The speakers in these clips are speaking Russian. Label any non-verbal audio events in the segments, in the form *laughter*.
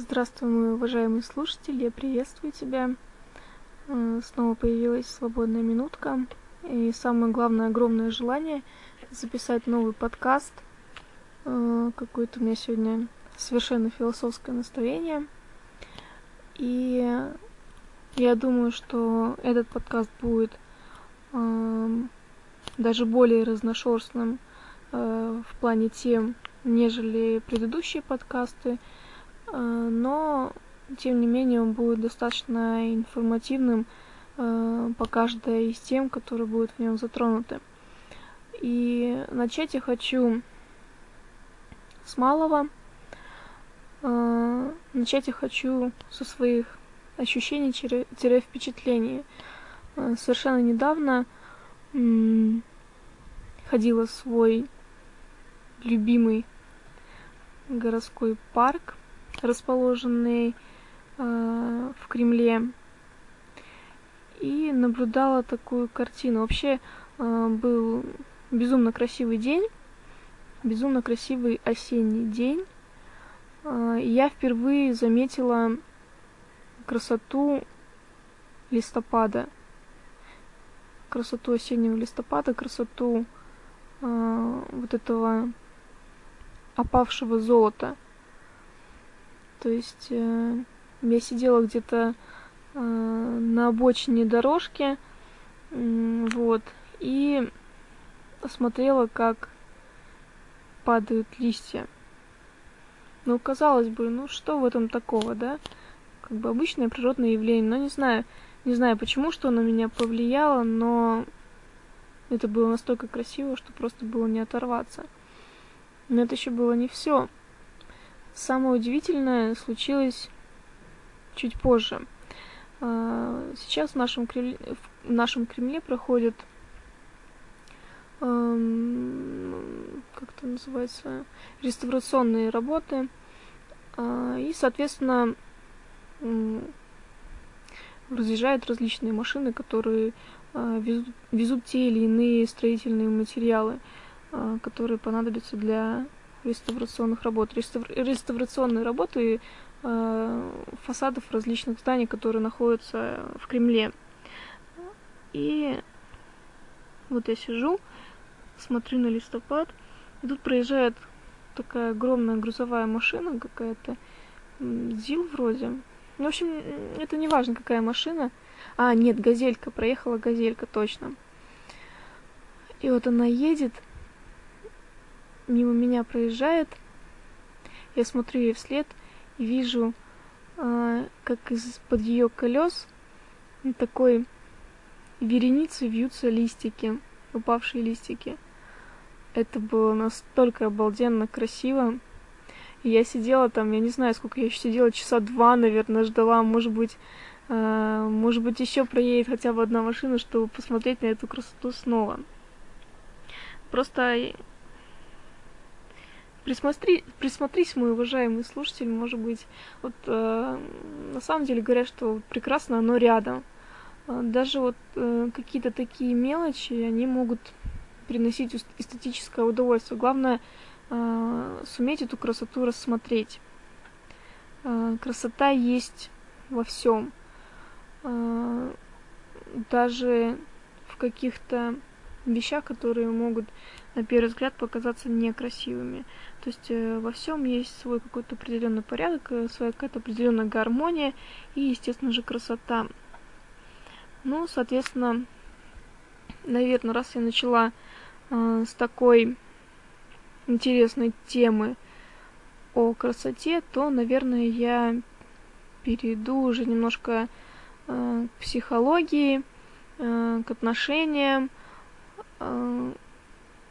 Здравствуй, мой уважаемый слушатель, я приветствую тебя. Э, снова появилась свободная минутка. И самое главное, огромное желание записать новый подкаст. Э, какое-то у меня сегодня совершенно философское настроение. И я думаю, что этот подкаст будет э, даже более разношерстным в плане тем, нежели предыдущие подкасты. Э, но тем не менее он будет достаточно информативным э, по каждой из тем, которые будут в нем затронуты. И начать я хочу с малого. Э, начать я хочу со своих ощущений-впечатлений. Совершенно недавно ходила в свой любимый городской парк расположенный э, в Кремле, и наблюдала такую картину. Вообще э, был безумно красивый день, безумно красивый осенний день. Э, я впервые заметила красоту листопада, красоту осеннего листопада, красоту э, вот этого опавшего золота – то есть э, я сидела где-то э, на обочине дорожки, вот, и смотрела, как падают листья. Ну, казалось бы, ну что в этом такого, да? Как бы обычное природное явление. Но не знаю, не знаю почему, что на меня повлияло, но это было настолько красиво, что просто было не оторваться. Но это еще было не все. Самое удивительное случилось чуть позже. А, сейчас в нашем Кремле, в нашем Кремле проходят эм, как это называется, реставрационные работы. А, и, соответственно, разъезжают различные машины, которые а, везут, везут те или иные строительные материалы, которые понадобятся для реставрационных работ. Реставр... Реставрационные работы э, фасадов различных зданий, которые находятся в Кремле. И вот я сижу, смотрю на листопад, и тут проезжает такая огромная грузовая машина какая-то, ЗИЛ вроде. Ну, в общем, это не важно, какая машина. А, нет, газелька, проехала газелька, точно. И вот она едет, мимо меня проезжает, я смотрю ей вслед и вижу, э, как из-под ее колес такой вереницей вьются листики, упавшие листики. Это было настолько обалденно красиво. Я сидела там, я не знаю, сколько я еще сидела, часа два, наверное, ждала, может быть, э, может быть, еще проедет хотя бы одна машина, чтобы посмотреть на эту красоту снова. Просто присмотри, присмотрись, мой уважаемый слушатель, может быть, вот э, на самом деле говорят, что прекрасно оно рядом. Э, даже вот э, какие-то такие мелочи, они могут приносить эстетическое удовольствие. Главное э, суметь эту красоту рассмотреть. Э, красота есть во всем. Э, даже в каких-то вещах, которые могут на первый взгляд показаться некрасивыми. То есть э, во всем есть свой какой-то определенный порядок, э, своя какая-то определенная гармония и, естественно же, красота. Ну, соответственно, наверное, раз я начала э, с такой интересной темы о красоте, то, наверное, я перейду уже немножко э, к психологии, э, к отношениям, э,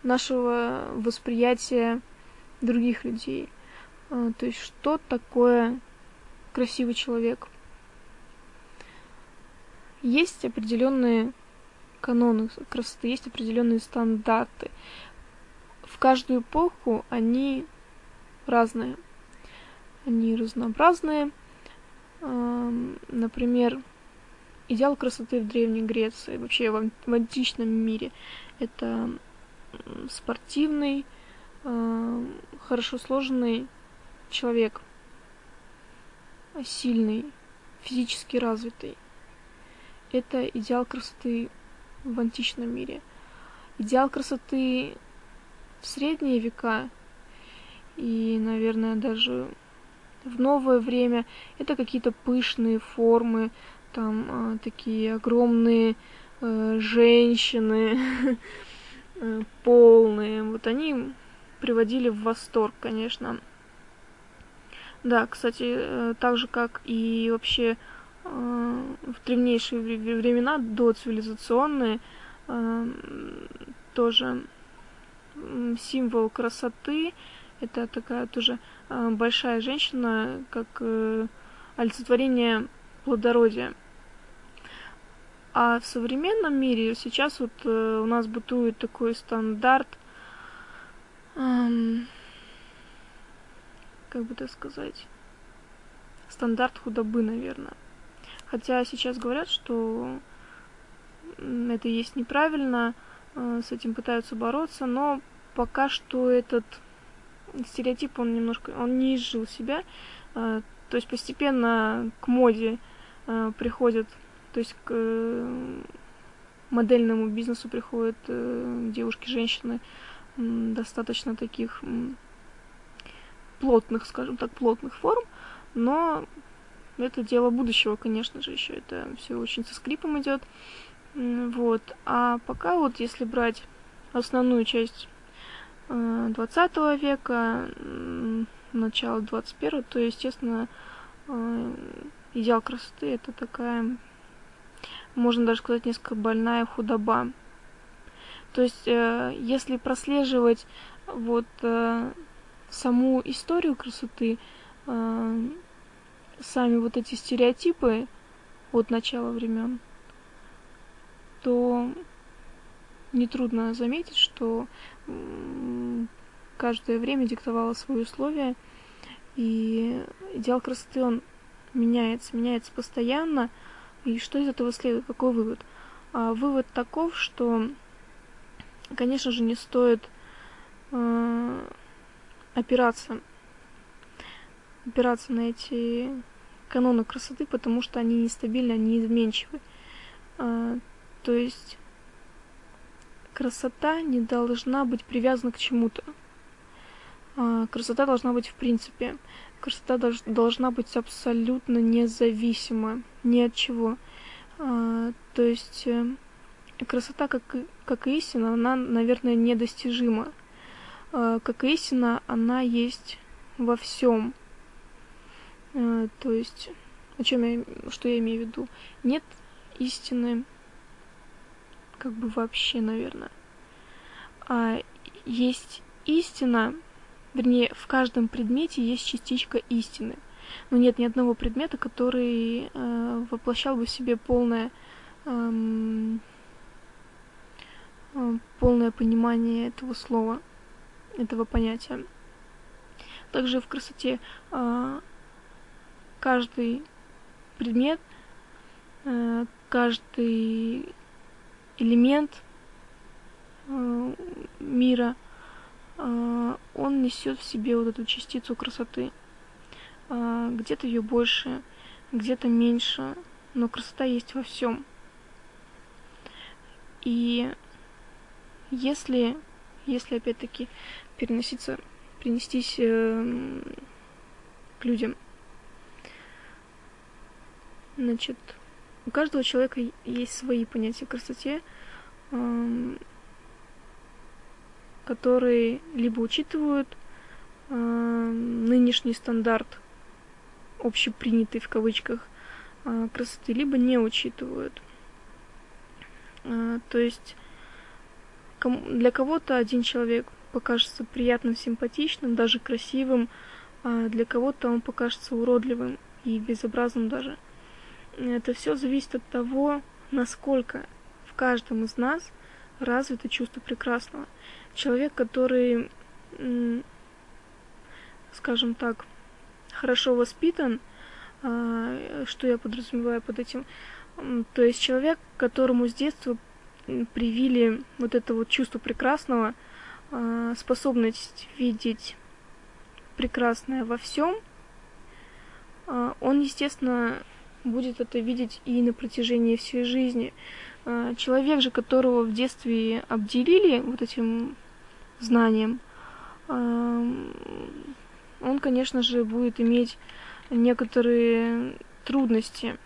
нашего восприятия других людей. А, то есть, что такое красивый человек? Есть определенные каноны красоты, есть определенные стандарты. В каждую эпоху они разные. Они разнообразные. Например, идеал красоты в Древней Греции, вообще в античном мире, это спортивный, хорошо сложенный человек. сильный, физически развитый. Это идеал красоты в античном мире. Идеал красоты в средние века и, наверное, даже в новое время это какие-то пышные формы, там э, такие огромные э, женщины, *laughs* э, полные. Вот они приводили в восторг, конечно. Да, кстати, э, так же как и вообще э, в древнейшие времена, до цивилизационные, э, тоже символ красоты. Это такая тоже большая женщина, как олицетворение плодородия. А в современном мире сейчас вот у нас бытует такой стандарт эм, как бы так сказать, стандарт худобы, наверное. Хотя сейчас говорят, что это есть неправильно, э, с этим пытаются бороться, но пока что этот стереотип, он немножко, он не изжил себя, э, то есть постепенно к моде э, приходят, то есть к модельному бизнесу приходят девушки, женщины достаточно таких плотных, скажем так, плотных форм, но это дело будущего, конечно же, еще это все очень со скрипом идет. Вот. А пока вот если брать основную часть 20 э, века, начало 21 то, естественно, э, идеал красоты это такая, можно даже сказать, несколько больная худоба. То есть, э, если прослеживать вот саму историю красоты, э, сами вот эти стереотипы от начала времен, то нетрудно заметить, что каждое время диктовало свои условия, и идеал красоты, он меняется, меняется постоянно. И что из этого следует? Какой вывод? А вывод таков, что, конечно же, не стоит э, опираться, опираться на эти каноны красоты, потому что они нестабильны, они изменчивы. А, то есть красота не должна быть привязана к чему-то. А, красота должна быть в принципе. Красота должна быть абсолютно независима ни от чего. То есть э, красота, как, как истина, она, наверное, недостижима. Э, как истина, она есть во всем. Э, то есть, о чем я, что я имею в виду? Нет истины, как бы вообще, наверное. А есть истина, вернее, в каждом предмете есть частичка истины. Но нет ни одного предмета, который э, воплощал бы в себе полное, эм, полное понимание этого слова этого понятия. Также в красоте э, каждый предмет, э, каждый элемент э, мира, э, он несет в себе вот эту частицу красоты. Э, где-то ее больше, где-то меньше, но красота есть во всем. И если, если опять-таки переноситься, перенестись э, к людям. Значит, у каждого человека есть свои понятия о красоте, э, которые либо учитывают э, нынешний стандарт, общепринятый в кавычках, э, красоты, либо не учитывают. Э, то есть для кого-то один человек покажется приятным, симпатичным, даже красивым, а для кого-то он покажется уродливым и безобразным даже. Это все зависит от того, насколько в каждом из нас развито чувство прекрасного. Человек, который, скажем так, хорошо воспитан, а, что я подразумеваю под этим, то есть человек, которому с детства привили вот это вот чувство прекрасного – Э, способность видеть прекрасное во всем, э, он, естественно, будет это видеть и на протяжении всей жизни. Э, человек же, которого в детстве обделили вот этим знанием, он, конечно же, будет иметь некоторые трудности.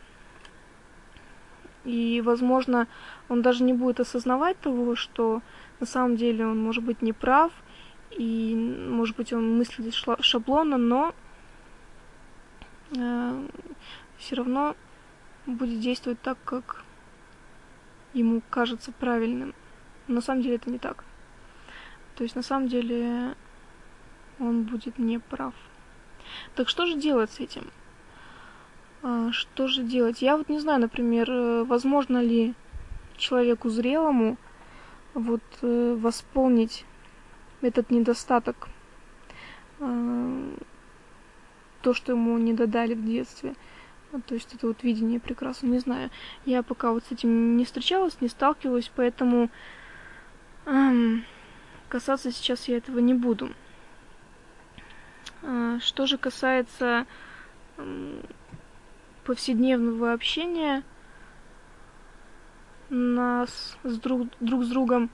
И, возможно, он даже не будет осознавать того, что на самом деле он может быть не прав, и, может быть, он мыслит шаблонно, но э, все равно будет действовать так, как ему кажется правильным. На самом деле это не так. То есть на самом деле он будет не прав. Так что же делать с этим? А, что же делать? Я вот не знаю, например, э, возможно ли человеку зрелому вот э, восполнить этот недостаток, а, то, что ему не додали в детстве. То есть это вот видение прекрасно, не знаю. Я пока вот с этим не встречалась, не сталкивалась, поэтому эм, касаться сейчас я этого не буду. Э, что же касается э, повседневного общения нас с друг, друг с другом,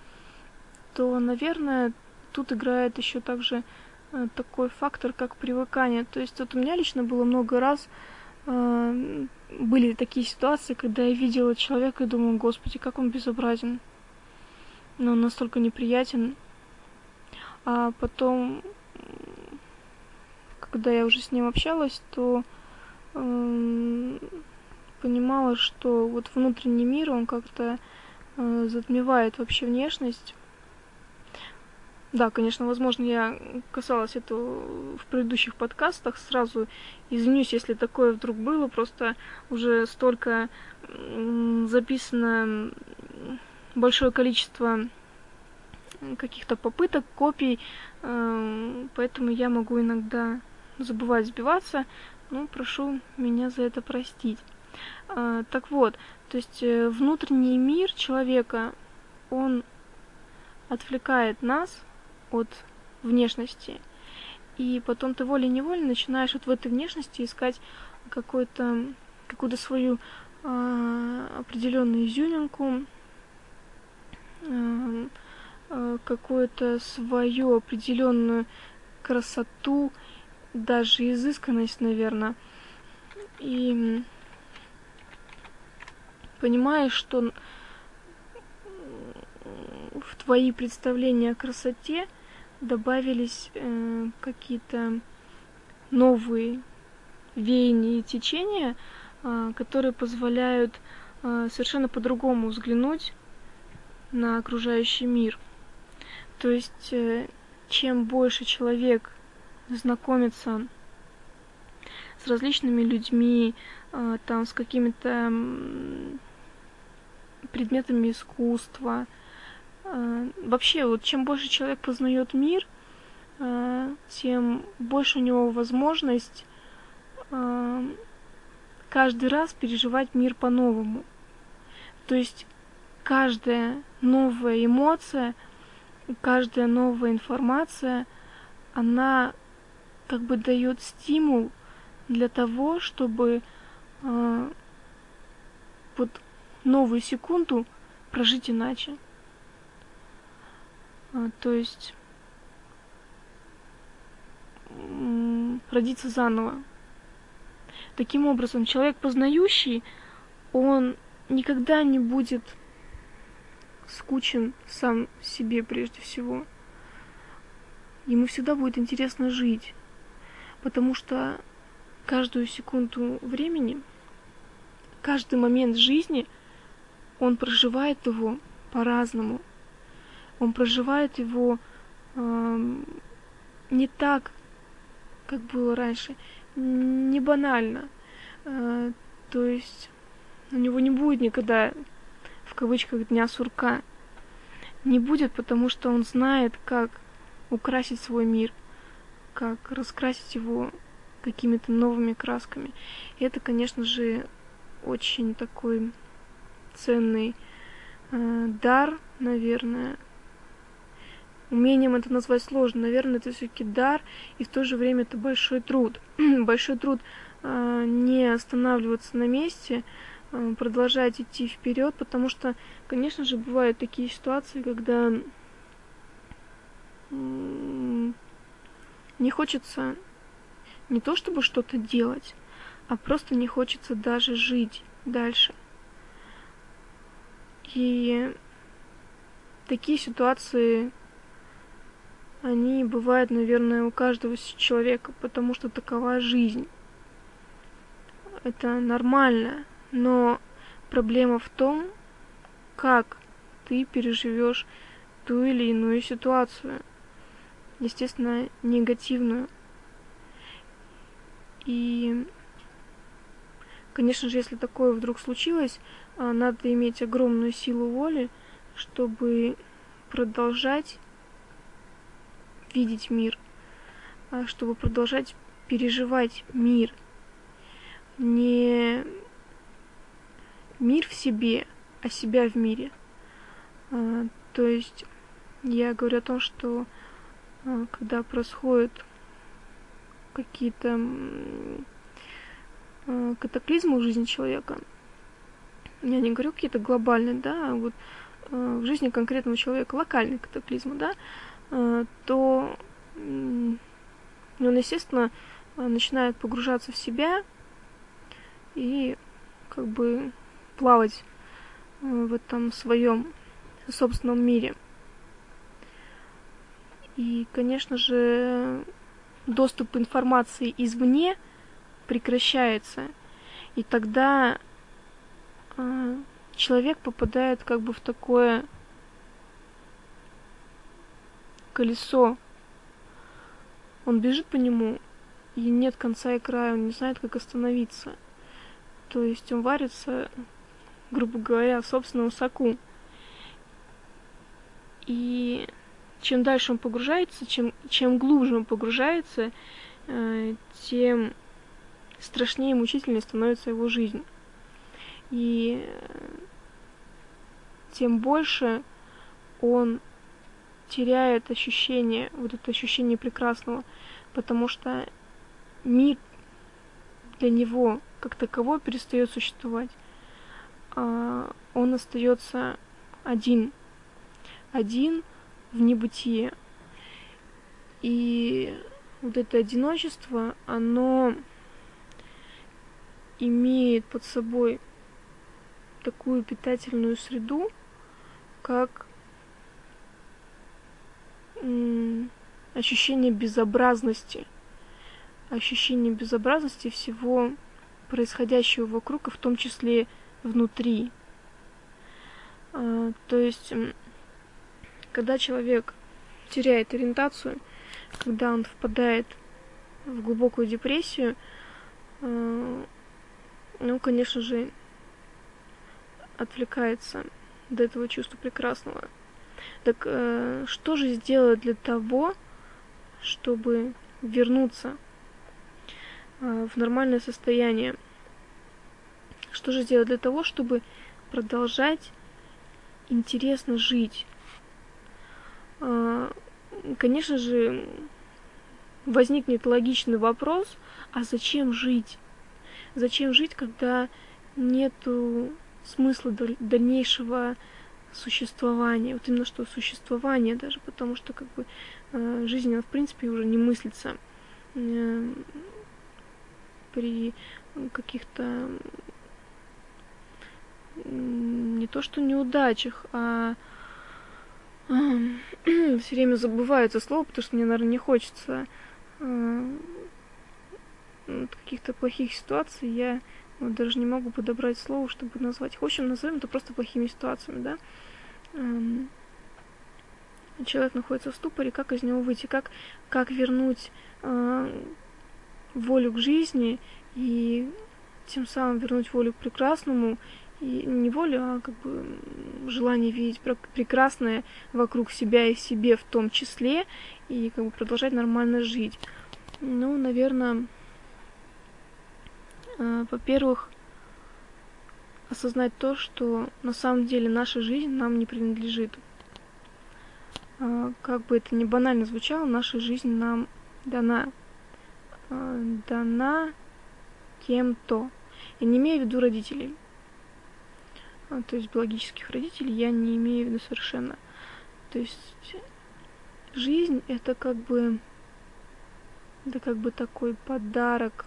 то, наверное, тут играет еще также э, такой фактор, как привыкание. То есть вот у меня лично было много раз э, были такие ситуации, когда я видела человека и думала, господи, как он безобразен. Но он настолько неприятен. А потом, когда я уже с ним общалась, то понимала, что вот внутренний мир, он как-то э, затмевает вообще внешность. Да, конечно, возможно, я касалась этого в предыдущих подкастах. Сразу извинюсь, если такое вдруг было. Просто уже столько записано большое количество каких-то попыток, копий, э, поэтому я могу иногда забывать сбиваться. Ну, прошу меня за это простить. Э, так вот, то есть э, внутренний мир человека, он отвлекает нас от внешности. И потом ты волей-неволей начинаешь вот в этой внешности искать какую-то свою э, определенную изюминку, э, э, какую-то свою определенную красоту, даже изысканность, наверное. И понимаешь, что в твои представления о красоте добавились э, какие-то новые веяния и течения, э, которые позволяют э, совершенно по-другому взглянуть на окружающий мир. То есть, э, чем больше человек знакомится с различными людьми, э, там, с какими-то предметами искусства, Э, вообще, вот чем больше человек познает мир, э, тем больше у него возможность каждый раз переживать мир по-новому. То есть каждая новая эмоция, каждая новая информация, она как бы дает стимул для того, чтобы э, вот новую секунду прожить иначе. А, то есть родиться заново. Таким образом, человек познающий, он никогда не будет скучен сам себе прежде всего. Ему всегда будет интересно жить, потому что каждую секунду времени, каждый момент жизни, он проживает его по-разному – он проживает его э, не так, как было раньше, не банально. Э, то есть у него не будет никогда в кавычках дня сурка. Не будет, потому что он знает, как украсить свой мир, как раскрасить его какими-то новыми красками. И это, конечно же, очень такой ценный э, дар, наверное, Умением это назвать сложно. Наверное, это все-таки дар, и в то же время это большой труд. *clears throat* большой труд а, не останавливаться на месте, а, продолжать идти вперед, потому что, конечно же, бывают такие ситуации, когда не хочется не то чтобы что-то делать, а просто не хочется даже жить дальше. И такие ситуации, они бывают, наверное, у каждого человека, потому что такова жизнь. Это нормально, но проблема в том, как ты переживешь ту или иную ситуацию. Естественно, негативную. И, конечно же, если такое вдруг случилось, а, надо иметь огромную силу воли, чтобы продолжать видеть мир, а, чтобы продолжать переживать мир. Не мир в себе, а себя в мире. А, то есть я говорю о том, что когда происходят какие-то э, катаклизмы в жизни человека, я не говорю какие-то глобальные, да, а вот э, в жизни конкретного человека локальные катаклизмы, да, э, то он, естественно, начинает погружаться в себя и как бы плавать в этом своем собственном мире. И, конечно же, доступ информации извне прекращается, и тогда э, человек попадает как бы в такое колесо. Он бежит по нему, и нет конца и края, он не знает, как остановиться. То есть он варится, грубо говоря, в собственном соку. И чем дальше он погружается, чем, чем глубже он погружается, э, тем страшнее и мучительнее становится его жизнь. И э, тем больше он теряет ощущение, вот это ощущение прекрасного, потому что мир для него как таковой перестает существовать. А он остается один. Один – в небытие. И вот это одиночество, оно имеет под собой такую питательную среду, как ощущение безобразности, ощущение безобразности всего происходящего вокруг, и в том числе внутри. А, то есть когда человек теряет ориентацию, когда он впадает в глубокую депрессию, э, ну, конечно же, отвлекается до этого чувства прекрасного. Так э, что же сделать для того, чтобы вернуться э, в нормальное состояние? Что же сделать для того, чтобы продолжать интересно жить? А, конечно же, возникнет логичный вопрос, а зачем жить? Зачем жить, когда нету смысла дальнейшего существования? Вот именно что существование даже, потому что как бы а, жизнь, она в принципе уже не мыслится э, при каких-то не то что неудачах, а *clears throat* все время забываю это слово, потому что мне, наверное, не хочется э, каких-то плохих ситуаций. Я вот, даже не могу подобрать слово, чтобы назвать. В общем, назовем это просто плохими ситуациями, да. Человек находится в ступоре, как из него выйти, как, как вернуть э, волю к жизни и тем самым вернуть волю к прекрасному не волю, а как бы желание видеть прекрасное вокруг себя и себе в том числе, и как бы продолжать нормально жить. Ну, наверное, э, во-первых, осознать то, что на самом деле наша жизнь нам не принадлежит. Э, как бы это ни банально звучало, наша жизнь нам дана. Э, дана кем-то. Я не имею в виду родителей. А, то есть биологических родителей я не имею в виду совершенно. То есть жизнь это как бы это как бы такой подарок.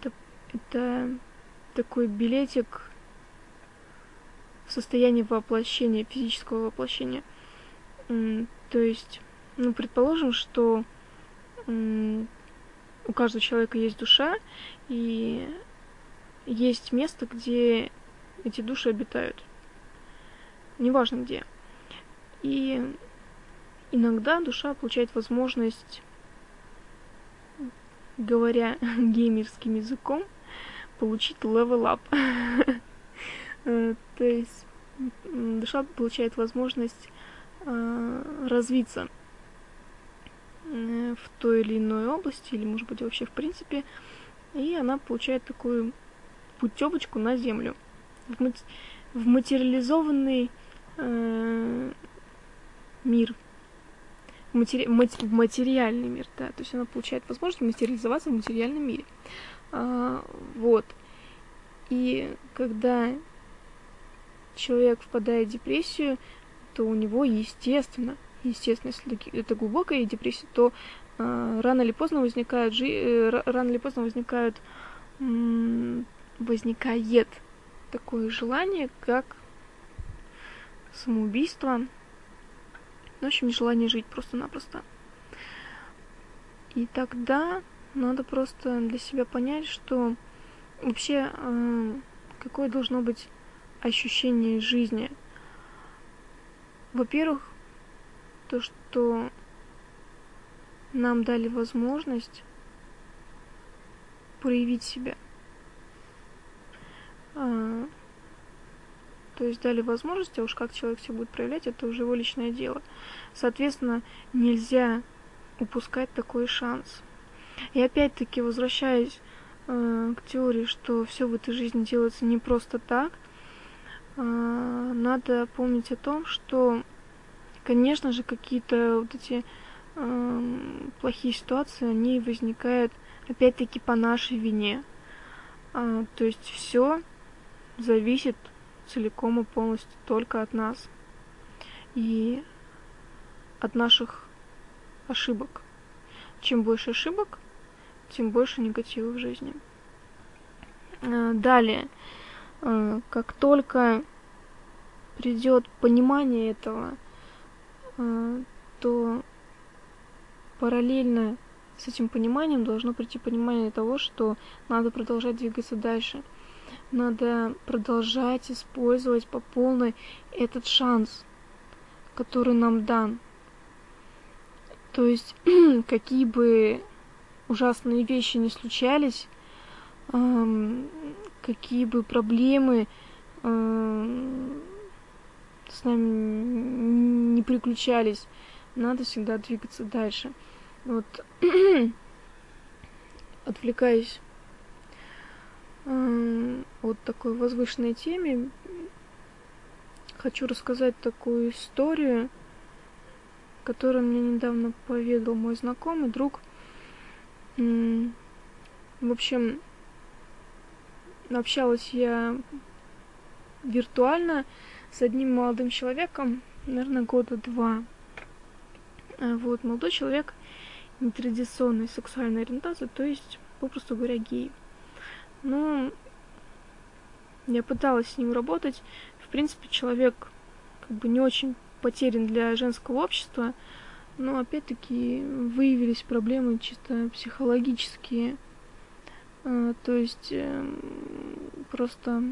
Это, это такой билетик в состоянии воплощения, физического воплощения. То есть, ну, предположим, что у каждого человека есть душа, и есть место, где эти души обитают. Неважно где. И иногда душа получает возможность, говоря *laughs* геймерским языком, получить level up. *laughs* Э, то есть душа получает возможность э, развиться э, в той или иной области, или, может быть, вообще в принципе, и она получает такую путевочку на Землю, в, мати- в материализованный э, мир, в, матери- мати- в материальный мир, да, то есть она получает возможность материализоваться в материальном мире. А, вот. И когда человек впадает в депрессию, то у него, естественно, естественно, если это глубокая депрессия, то э, рано или поздно возникают, жи- э, рано или поздно возникают, возникает такое желание, как самоубийство, в общем, желание жить просто-напросто. И тогда надо просто для себя понять, что вообще э, какое должно быть ощущение жизни. Во-первых, то, что нам дали возможность проявить себя. А, то есть дали возможность, а уж как человек себя будет проявлять, это уже его личное дело. Соответственно, нельзя упускать такой шанс. И опять-таки, возвращаясь э, к теории, что все в этой жизни делается не просто так, э, надо помнить о том, что, конечно же, какие-то вот эти э, плохие ситуации, они возникают опять-таки по нашей вине. Э, то есть все зависит целиком и полностью только от нас и от наших ошибок. Чем больше ошибок, тем больше негатива в жизни. Далее, как только придет понимание этого, то параллельно с этим пониманием должно прийти понимание того, что надо продолжать двигаться дальше. Надо продолжать использовать по полной этот шанс, который нам дан. То есть, *clears throat* какие бы ужасные вещи не случались, эм, какие бы проблемы эм, с нами не приключались, надо всегда двигаться дальше. Вот, *clears throat* отвлекаясь эм, от такой возвышенной теме, хочу рассказать такую историю, которую мне недавно поведал мой знакомый друг. В общем, общалась я виртуально с одним молодым человеком, наверное, года два. А вот, молодой человек нетрадиционной сексуальной ориентации, то есть, попросту говоря, гей. Ну, я пыталась с ним работать. В принципе, человек как бы не очень потерян для женского общества, но опять-таки выявились проблемы чисто психологические. А, то есть эм, просто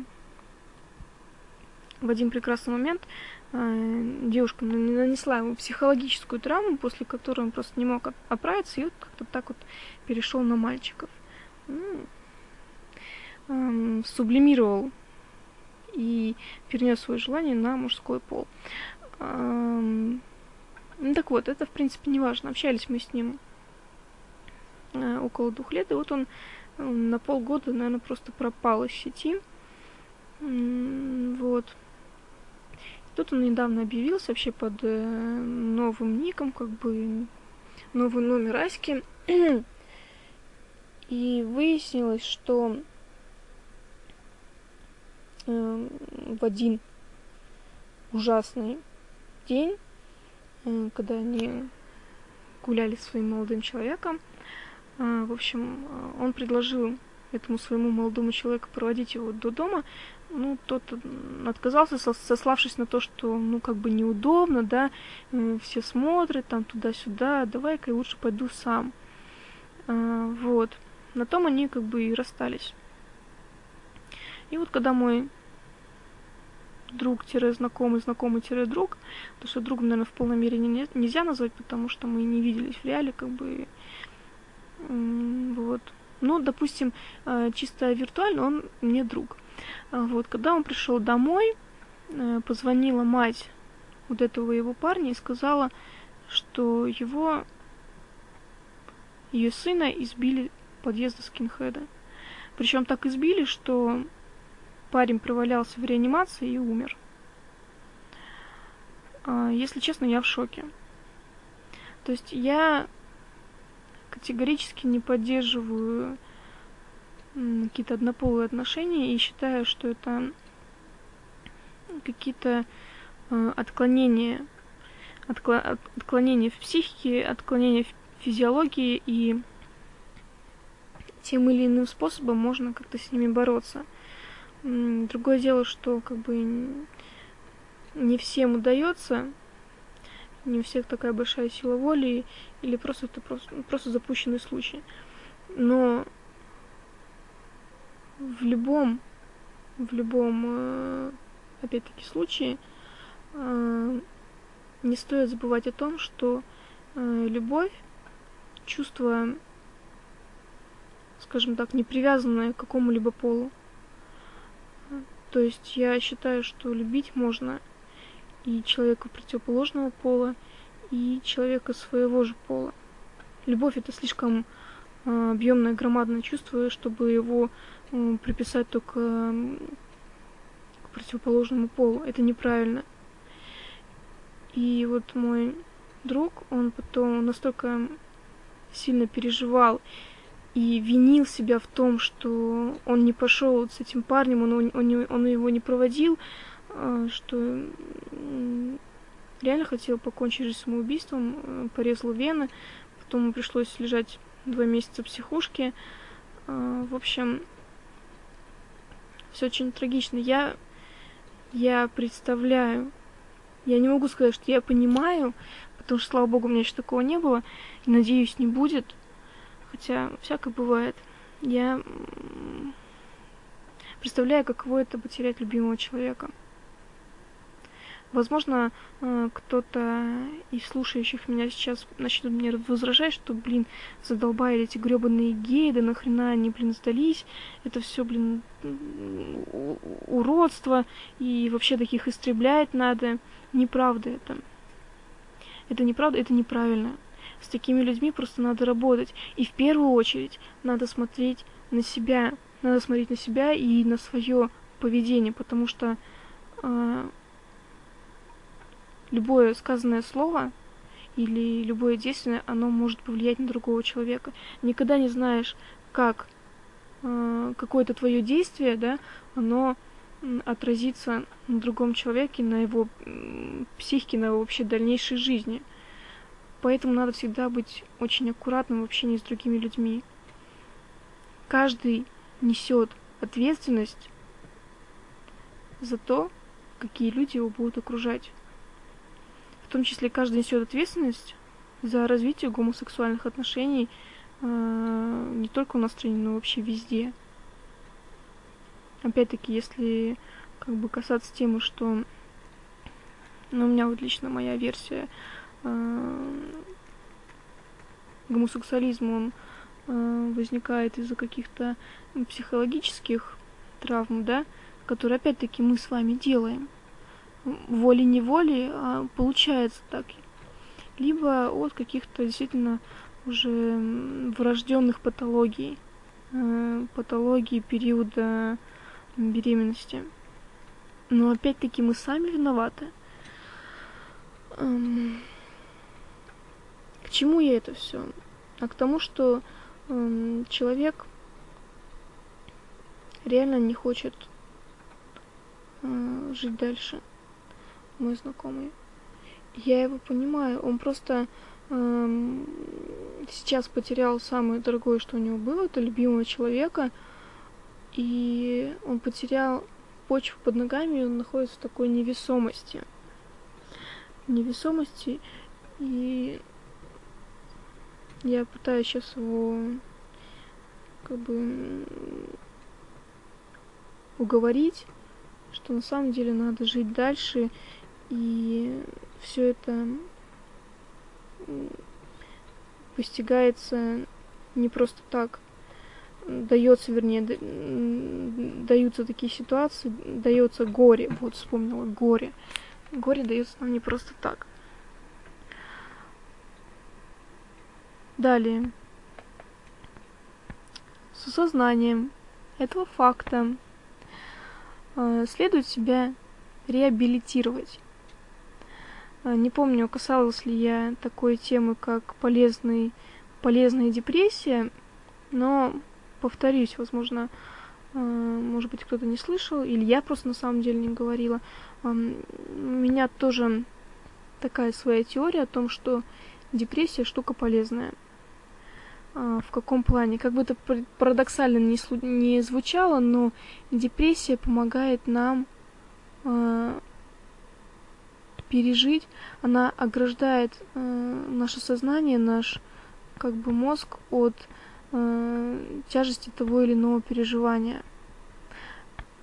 в один прекрасный момент а, девушка нанесла ему психологическую травму, после которой он просто не мог оправиться, и вот как-то так вот перешел на мальчиков. Ну, сублимировал и перенес свое желание на мужской пол. Ну так вот, это в принципе не важно. Общались мы с ним э, около двух лет, и вот он на полгода, наверное, просто пропал из сети. Вот. Тут он недавно объявился вообще под э, новым ником, как бы новый номер Аськи. *clears throat* И выяснилось, что э, в один ужасный день, э, когда они гуляли с своим молодым человеком, э, в общем, э, он предложил этому своему молодому человеку проводить его до дома, ну, тот отказался, сославшись на то, что, ну, как бы неудобно, да, все смотрят там туда-сюда, давай-ка я лучше пойду сам. Вот. На том они как бы и расстались. И вот когда мой друг-знакомый, знакомый-друг, то что другом, наверное, в полной мере не, нельзя назвать, потому что мы не виделись в реале, как бы, вот. Ну, допустим, э, чисто виртуально он мне друг. А вот, когда он пришел домой, э, позвонила мать вот этого его парня и сказала, что его, ее сына избили подъезда скинхеда. Причем так избили, что парень провалялся в реанимации и умер. А, если честно, я в шоке. То есть я категорически не поддерживаю какие-то однополые отношения и считаю, что это какие-то э, отклонения, откло, отклонения в психике, отклонения в физиологии и тем или иным способом можно как-то с ними бороться. Другое дело, что как бы не всем удается, не у всех такая большая сила воли, или просто это просто, просто запущенный случай. Но в любом, в любом, э, опять-таки, случае э, не стоит забывать о том, что э, любовь, чувство скажем так, не привязанная к какому-либо полу. То есть я считаю, что любить можно и человека противоположного пола, и человека своего же пола. Любовь это слишком э, объемное, громадное чувство, чтобы его э, приписать только к противоположному полу. Это неправильно. И вот мой друг, он потом настолько сильно переживал и винил себя в том, что он не пошел с этим парнем, он, он, он его не проводил, а, что реально хотел покончить жизнь самоубийством, э, порезал вены, потом ему пришлось лежать два месяца в психушке. А, в общем, все очень трагично. Я, я представляю, я не могу сказать, что я понимаю, потому что, слава богу, у меня еще такого не было, и надеюсь, не будет – Хотя всякое бывает. Я представляю, каково это потерять любимого человека. Возможно, э, кто-то из слушающих меня сейчас начнут мне возражать, что, блин, задолбали эти гребаные геи, да нахрена они, блин, сдались. Это все, блин, уродство, и вообще таких истреблять надо. Неправда это. Это неправда, это неправильно. С такими людьми просто надо работать. И в первую очередь надо смотреть на себя. Надо смотреть на себя и на свое поведение, потому что э, любое сказанное слово или любое действие, оно может повлиять на другого человека. Никогда не знаешь, как э, какое-то твое действие, да, оно отразится на другом человеке, на его психике, на его вообще дальнейшей жизни. Поэтому надо всегда быть очень аккуратным в общении с другими людьми. Каждый несет ответственность за то, какие люди его будут окружать. В том числе каждый несет ответственность за развитие гомосексуальных отношений э, не только у нас в стране, но вообще везде. Опять-таки, если как бы касаться темы, что ну, у меня вот лично моя версия гомосексуализм, он э, возникает из-за каких-то психологических травм, да, которые опять-таки мы с вами делаем. Волей-неволей а получается так. Либо от каких-то действительно уже врожденных патологий, э, патологии периода беременности. Но опять-таки мы сами виноваты. К чему я это все? А к тому, что эм, человек реально не хочет э, жить дальше, мой знакомый. Я его понимаю, он просто эм, сейчас потерял самое дорогое, что у него было, это любимого человека, и он потерял почву под ногами, и он находится в такой невесомости. Невесомости, и я пытаюсь сейчас его как бы уговорить, что на самом деле надо жить дальше, и все это постигается не просто так. Дается, вернее, даются такие ситуации, дается горе. Вот вспомнила горе. Горе дается нам не просто так. Далее. С осознанием этого факта э, следует себя реабилитировать. Э, не помню, касалась ли я такой темы, как полезный, полезная депрессия, но повторюсь, возможно, э, может быть, кто-то не слышал, или я просто на самом деле не говорила. У меня тоже такая своя теория о том, что депрессия штука полезная. А, в каком плане? Как бы это парадоксально не, не звучало, но депрессия помогает нам э, пережить, она ограждает э, наше сознание, наш как бы мозг от э, тяжести того или иного переживания.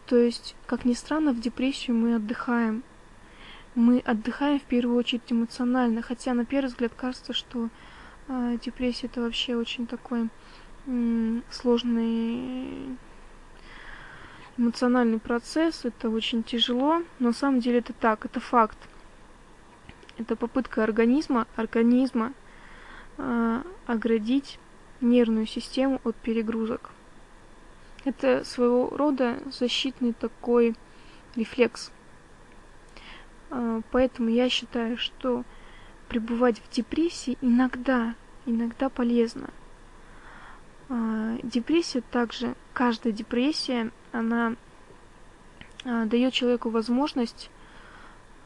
То есть, как ни странно, в депрессию мы отдыхаем. Мы отдыхаем в первую очередь эмоционально, хотя на первый взгляд кажется, что э, депрессия это вообще очень такой сложный эмоциональный процесс, это очень тяжело, но на самом деле это так, это факт. Это попытка организма, организма э, оградить нервную систему от перегрузок. Это своего рода защитный такой рефлекс. Э, поэтому я считаю, что пребывать в депрессии иногда, иногда полезно. Э, депрессия также, каждая депрессия, она э, дает человеку возможность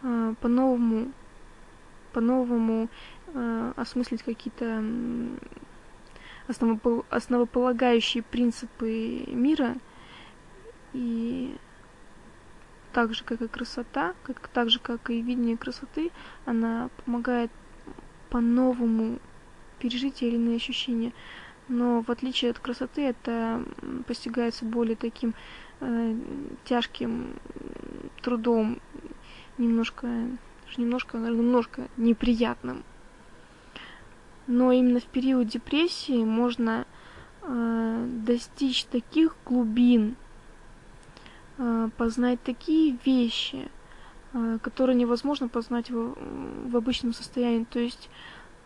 э, по-новому по-новому осмыслить какие-то основопол основополагающие принципы мира и так же, как и красота, как, так же, как и видение красоты, она помогает по-новому пережить те или иные ощущения. Но в отличие от красоты, это постигается более таким э, тяжким трудом, немножко немножко, немножко неприятным. Но именно в период депрессии можно э, достичь таких глубин, познать такие вещи, э, которые невозможно познать в, в обычном состоянии. То есть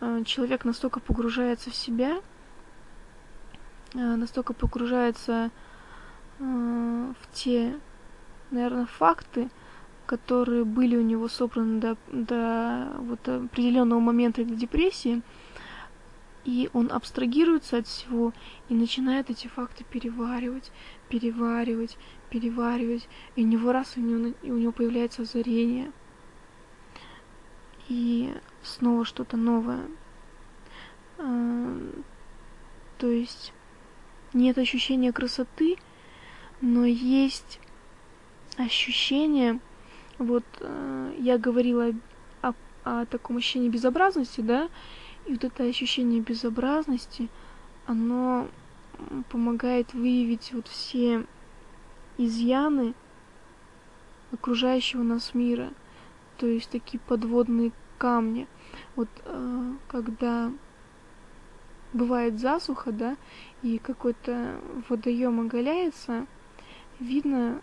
э, человек настолько погружается в себя, э, настолько погружается э, в те, наверное, факты, которые были у него собраны до, до вот определенного момента этой депрессии, и он абстрагируется от всего и начинает эти факты переваривать, переваривать, переваривать, и у него раз у него, у него появляется озарение, и снова что-то новое. А, то есть нет ощущения красоты, но есть ощущение вот э, я говорила о, о таком ощущении безобразности, да, и вот это ощущение безобразности, оно помогает выявить вот все изъяны окружающего нас мира, то есть такие подводные камни. Вот э, когда бывает засуха, да, и какой-то водоем оголяется, видно,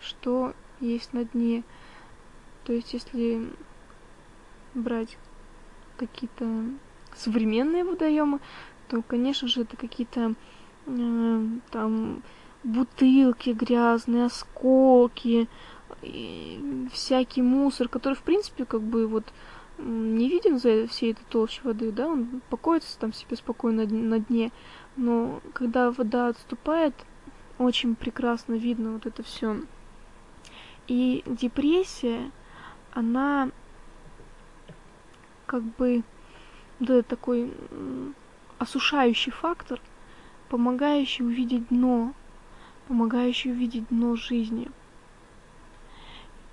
что есть на дне. То есть, если брать какие-то современные водоемы, то, конечно же, это какие-то э, там бутылки грязные, осколки, всякий мусор, который, в принципе, как бы вот не виден за всей этой толщей воды, да, он покоится там себе спокойно на дне, но когда вода отступает, очень прекрасно видно вот это все. И депрессия, она как бы да, такой осушающий фактор, помогающий увидеть дно, помогающий увидеть дно жизни.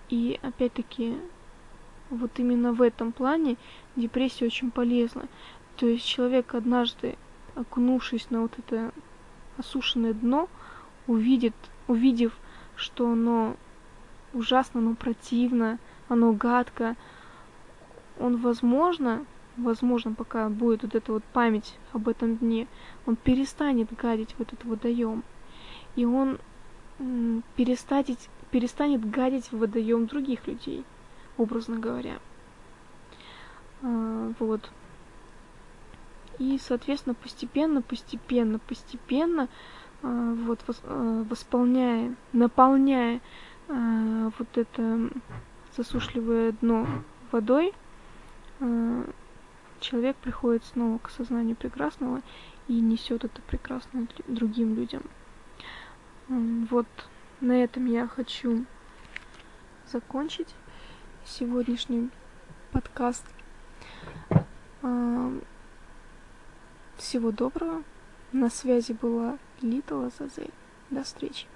И опять-таки, вот именно в этом плане депрессия очень полезна. То есть человек однажды, окунувшись на вот это осушенное дно, увидит, увидев, что оно ужасно, оно противно, оно гадко, он, возможно, возможно, пока будет вот эта вот память об этом дне, он перестанет гадить в этот водоем. И он перестанет, перестанет гадить в водоем других людей, образно говоря. А, вот. И, соответственно, постепенно, постепенно, постепенно, а, вот, а, восполняя, наполняя вот это засушливое дно водой, человек приходит снова к осознанию прекрасного и несет это прекрасное другим людям. Вот на этом я хочу закончить сегодняшний подкаст. Всего доброго. На связи была Лита Лазазель. До встречи.